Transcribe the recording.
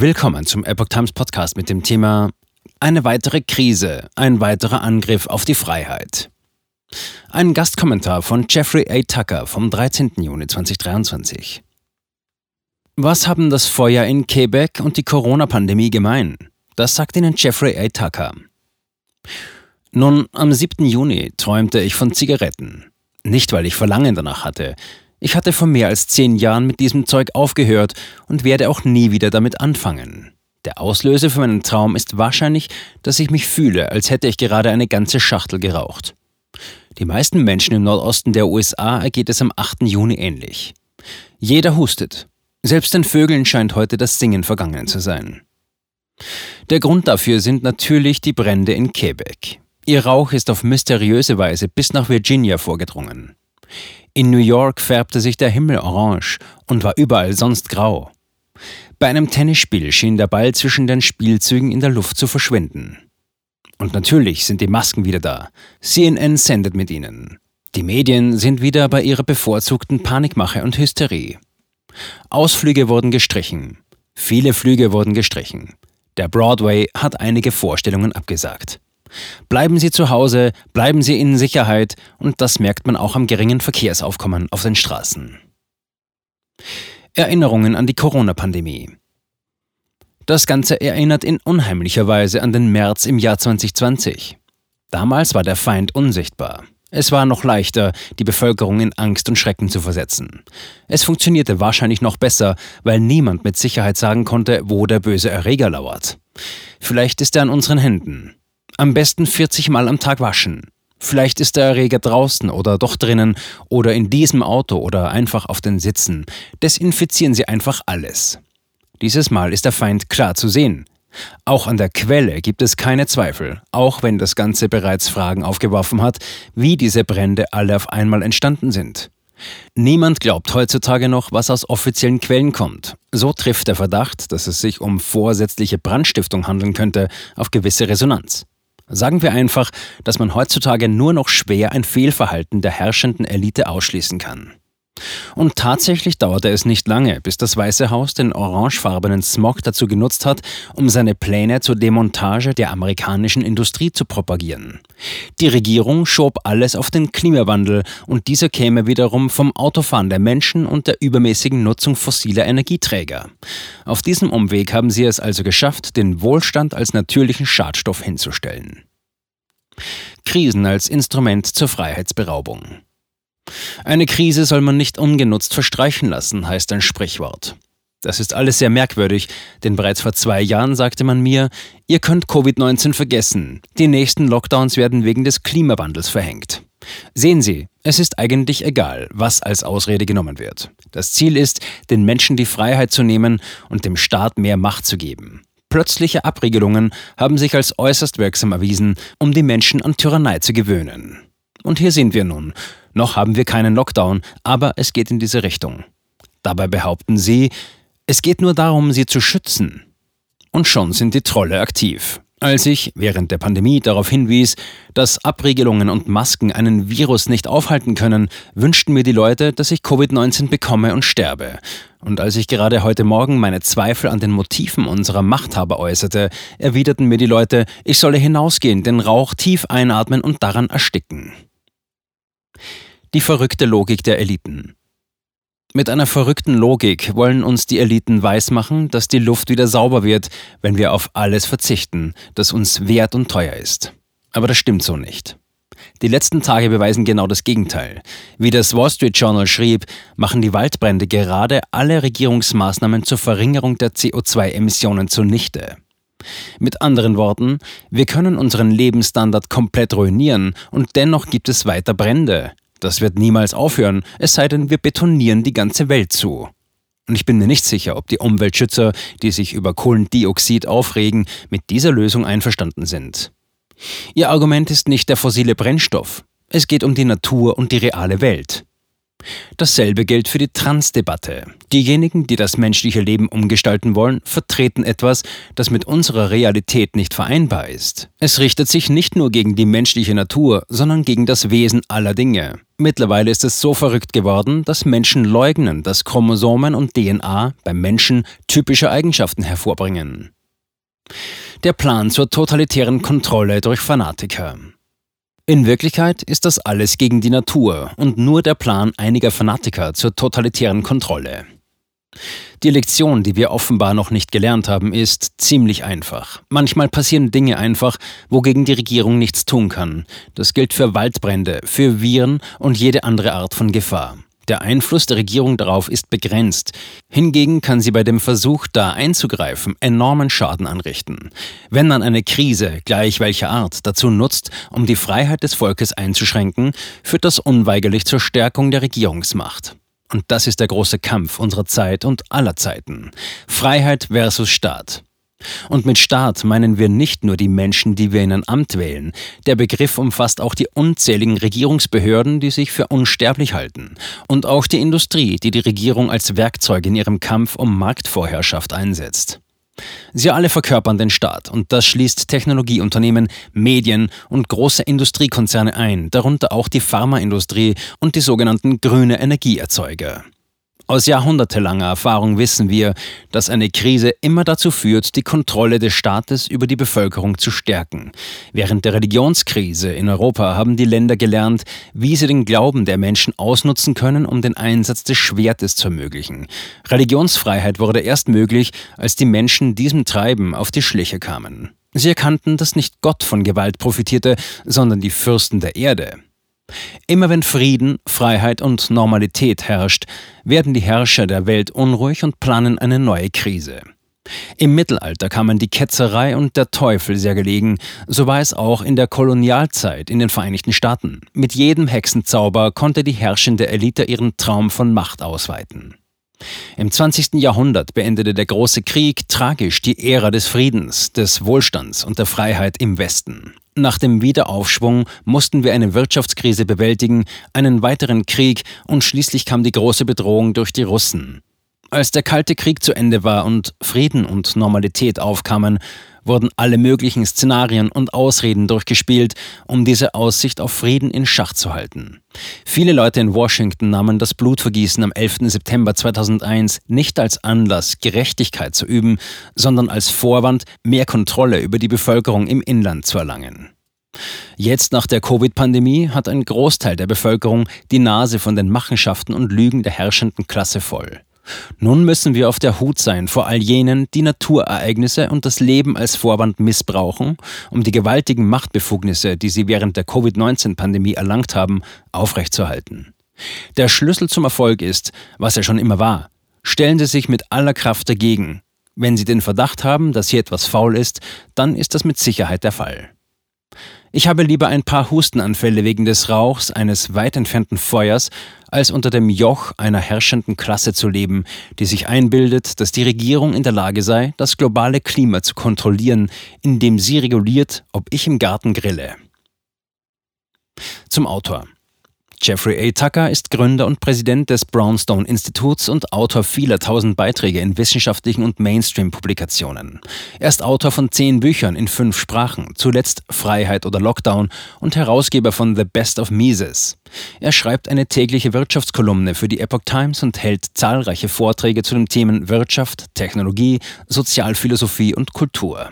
Willkommen zum Epoch Times Podcast mit dem Thema Eine weitere Krise, ein weiterer Angriff auf die Freiheit. Ein Gastkommentar von Jeffrey A. Tucker vom 13. Juni 2023. Was haben das Feuer in Quebec und die Corona-Pandemie gemein? Das sagt Ihnen Jeffrey A. Tucker. Nun, am 7. Juni träumte ich von Zigaretten. Nicht, weil ich Verlangen danach hatte. Ich hatte vor mehr als zehn Jahren mit diesem Zeug aufgehört und werde auch nie wieder damit anfangen. Der Auslöser für meinen Traum ist wahrscheinlich, dass ich mich fühle, als hätte ich gerade eine ganze Schachtel geraucht. Die meisten Menschen im Nordosten der USA ergeht es am 8. Juni ähnlich. Jeder hustet. Selbst den Vögeln scheint heute das Singen vergangen zu sein. Der Grund dafür sind natürlich die Brände in Quebec. Ihr Rauch ist auf mysteriöse Weise bis nach Virginia vorgedrungen. In New York färbte sich der Himmel orange und war überall sonst grau. Bei einem Tennisspiel schien der Ball zwischen den Spielzügen in der Luft zu verschwinden. Und natürlich sind die Masken wieder da. CNN sendet mit ihnen. Die Medien sind wieder bei ihrer bevorzugten Panikmache und Hysterie. Ausflüge wurden gestrichen. Viele Flüge wurden gestrichen. Der Broadway hat einige Vorstellungen abgesagt. Bleiben Sie zu Hause, bleiben Sie in Sicherheit und das merkt man auch am geringen Verkehrsaufkommen auf den Straßen. Erinnerungen an die Corona-Pandemie. Das Ganze erinnert in unheimlicher Weise an den März im Jahr 2020. Damals war der Feind unsichtbar. Es war noch leichter, die Bevölkerung in Angst und Schrecken zu versetzen. Es funktionierte wahrscheinlich noch besser, weil niemand mit Sicherheit sagen konnte, wo der böse Erreger lauert. Vielleicht ist er an unseren Händen. Am besten 40 Mal am Tag waschen. Vielleicht ist der Erreger draußen oder doch drinnen oder in diesem Auto oder einfach auf den Sitzen. Desinfizieren Sie einfach alles. Dieses Mal ist der Feind klar zu sehen. Auch an der Quelle gibt es keine Zweifel, auch wenn das Ganze bereits Fragen aufgeworfen hat, wie diese Brände alle auf einmal entstanden sind. Niemand glaubt heutzutage noch, was aus offiziellen Quellen kommt. So trifft der Verdacht, dass es sich um vorsätzliche Brandstiftung handeln könnte, auf gewisse Resonanz. Sagen wir einfach, dass man heutzutage nur noch schwer ein Fehlverhalten der herrschenden Elite ausschließen kann. Und tatsächlich dauerte es nicht lange, bis das Weiße Haus den orangefarbenen Smog dazu genutzt hat, um seine Pläne zur Demontage der amerikanischen Industrie zu propagieren. Die Regierung schob alles auf den Klimawandel und dieser käme wiederum vom Autofahren der Menschen und der übermäßigen Nutzung fossiler Energieträger. Auf diesem Umweg haben sie es also geschafft, den Wohlstand als natürlichen Schadstoff hinzustellen. Krisen als Instrument zur Freiheitsberaubung. Eine Krise soll man nicht ungenutzt verstreichen lassen, heißt ein Sprichwort. Das ist alles sehr merkwürdig, denn bereits vor zwei Jahren sagte man mir, ihr könnt Covid-19 vergessen, die nächsten Lockdowns werden wegen des Klimawandels verhängt. Sehen Sie, es ist eigentlich egal, was als Ausrede genommen wird. Das Ziel ist, den Menschen die Freiheit zu nehmen und dem Staat mehr Macht zu geben. Plötzliche Abregelungen haben sich als äußerst wirksam erwiesen, um die Menschen an Tyrannei zu gewöhnen. Und hier sind wir nun. Noch haben wir keinen Lockdown, aber es geht in diese Richtung. Dabei behaupten sie, es geht nur darum, sie zu schützen. Und schon sind die Trolle aktiv. Als ich während der Pandemie darauf hinwies, dass Abregelungen und Masken einen Virus nicht aufhalten können, wünschten mir die Leute, dass ich Covid-19 bekomme und sterbe. Und als ich gerade heute Morgen meine Zweifel an den Motiven unserer Machthaber äußerte, erwiderten mir die Leute, ich solle hinausgehen, den Rauch tief einatmen und daran ersticken. Die verrückte Logik der Eliten. Mit einer verrückten Logik wollen uns die Eliten weismachen, dass die Luft wieder sauber wird, wenn wir auf alles verzichten, das uns wert und teuer ist. Aber das stimmt so nicht. Die letzten Tage beweisen genau das Gegenteil. Wie das Wall Street Journal schrieb, machen die Waldbrände gerade alle Regierungsmaßnahmen zur Verringerung der CO2-Emissionen zunichte. Mit anderen Worten, wir können unseren Lebensstandard komplett ruinieren und dennoch gibt es weiter Brände. Das wird niemals aufhören, es sei denn, wir betonieren die ganze Welt zu. Und ich bin mir nicht sicher, ob die Umweltschützer, die sich über Kohlendioxid aufregen, mit dieser Lösung einverstanden sind. Ihr Argument ist nicht der fossile Brennstoff. Es geht um die Natur und die reale Welt. Dasselbe gilt für die Transdebatte. Diejenigen, die das menschliche Leben umgestalten wollen, vertreten etwas, das mit unserer Realität nicht vereinbar ist. Es richtet sich nicht nur gegen die menschliche Natur, sondern gegen das Wesen aller Dinge. Mittlerweile ist es so verrückt geworden, dass Menschen leugnen, dass Chromosomen und DNA beim Menschen typische Eigenschaften hervorbringen. Der Plan zur totalitären Kontrolle durch Fanatiker. In Wirklichkeit ist das alles gegen die Natur und nur der Plan einiger Fanatiker zur totalitären Kontrolle. Die Lektion, die wir offenbar noch nicht gelernt haben, ist ziemlich einfach. Manchmal passieren Dinge einfach, wogegen die Regierung nichts tun kann. Das gilt für Waldbrände, für Viren und jede andere Art von Gefahr. Der Einfluss der Regierung darauf ist begrenzt. Hingegen kann sie bei dem Versuch, da einzugreifen, enormen Schaden anrichten. Wenn man eine Krise, gleich welcher Art, dazu nutzt, um die Freiheit des Volkes einzuschränken, führt das unweigerlich zur Stärkung der Regierungsmacht. Und das ist der große Kampf unserer Zeit und aller Zeiten. Freiheit versus Staat. Und mit Staat meinen wir nicht nur die Menschen, die wir in ein Amt wählen. Der Begriff umfasst auch die unzähligen Regierungsbehörden, die sich für unsterblich halten. Und auch die Industrie, die die Regierung als Werkzeug in ihrem Kampf um Marktvorherrschaft einsetzt. Sie alle verkörpern den Staat und das schließt Technologieunternehmen, Medien und große Industriekonzerne ein, darunter auch die Pharmaindustrie und die sogenannten grüne Energieerzeuger. Aus jahrhundertelanger Erfahrung wissen wir, dass eine Krise immer dazu führt, die Kontrolle des Staates über die Bevölkerung zu stärken. Während der Religionskrise in Europa haben die Länder gelernt, wie sie den Glauben der Menschen ausnutzen können, um den Einsatz des Schwertes zu ermöglichen. Religionsfreiheit wurde erst möglich, als die Menschen diesem Treiben auf die Schliche kamen. Sie erkannten, dass nicht Gott von Gewalt profitierte, sondern die Fürsten der Erde. Immer wenn Frieden, Freiheit und Normalität herrscht, werden die Herrscher der Welt unruhig und planen eine neue Krise. Im Mittelalter kamen die Ketzerei und der Teufel sehr gelegen, so war es auch in der Kolonialzeit in den Vereinigten Staaten. Mit jedem Hexenzauber konnte die herrschende Elite ihren Traum von Macht ausweiten. Im 20. Jahrhundert beendete der große Krieg tragisch die Ära des Friedens, des Wohlstands und der Freiheit im Westen. Nach dem Wiederaufschwung mussten wir eine Wirtschaftskrise bewältigen, einen weiteren Krieg und schließlich kam die große Bedrohung durch die Russen. Als der Kalte Krieg zu Ende war und Frieden und Normalität aufkamen, wurden alle möglichen Szenarien und Ausreden durchgespielt, um diese Aussicht auf Frieden in Schach zu halten. Viele Leute in Washington nahmen das Blutvergießen am 11. September 2001 nicht als Anlass, Gerechtigkeit zu üben, sondern als Vorwand, mehr Kontrolle über die Bevölkerung im Inland zu erlangen. Jetzt nach der Covid-Pandemie hat ein Großteil der Bevölkerung die Nase von den Machenschaften und Lügen der herrschenden Klasse voll. Nun müssen wir auf der Hut sein vor all jenen, die Naturereignisse und das Leben als Vorwand missbrauchen, um die gewaltigen Machtbefugnisse, die sie während der Covid-19-Pandemie erlangt haben, aufrechtzuerhalten. Der Schlüssel zum Erfolg ist, was er schon immer war. Stellen Sie sich mit aller Kraft dagegen. Wenn Sie den Verdacht haben, dass hier etwas faul ist, dann ist das mit Sicherheit der Fall. Ich habe lieber ein paar Hustenanfälle wegen des Rauchs eines weit entfernten Feuers, als unter dem Joch einer herrschenden Klasse zu leben, die sich einbildet, dass die Regierung in der Lage sei, das globale Klima zu kontrollieren, indem sie reguliert, ob ich im Garten grille. Zum Autor. Jeffrey A. Tucker ist Gründer und Präsident des Brownstone Instituts und Autor vieler tausend Beiträge in wissenschaftlichen und Mainstream-Publikationen. Er ist Autor von zehn Büchern in fünf Sprachen, zuletzt Freiheit oder Lockdown und Herausgeber von The Best of Mises. Er schreibt eine tägliche Wirtschaftskolumne für die Epoch Times und hält zahlreiche Vorträge zu den Themen Wirtschaft, Technologie, Sozialphilosophie und Kultur.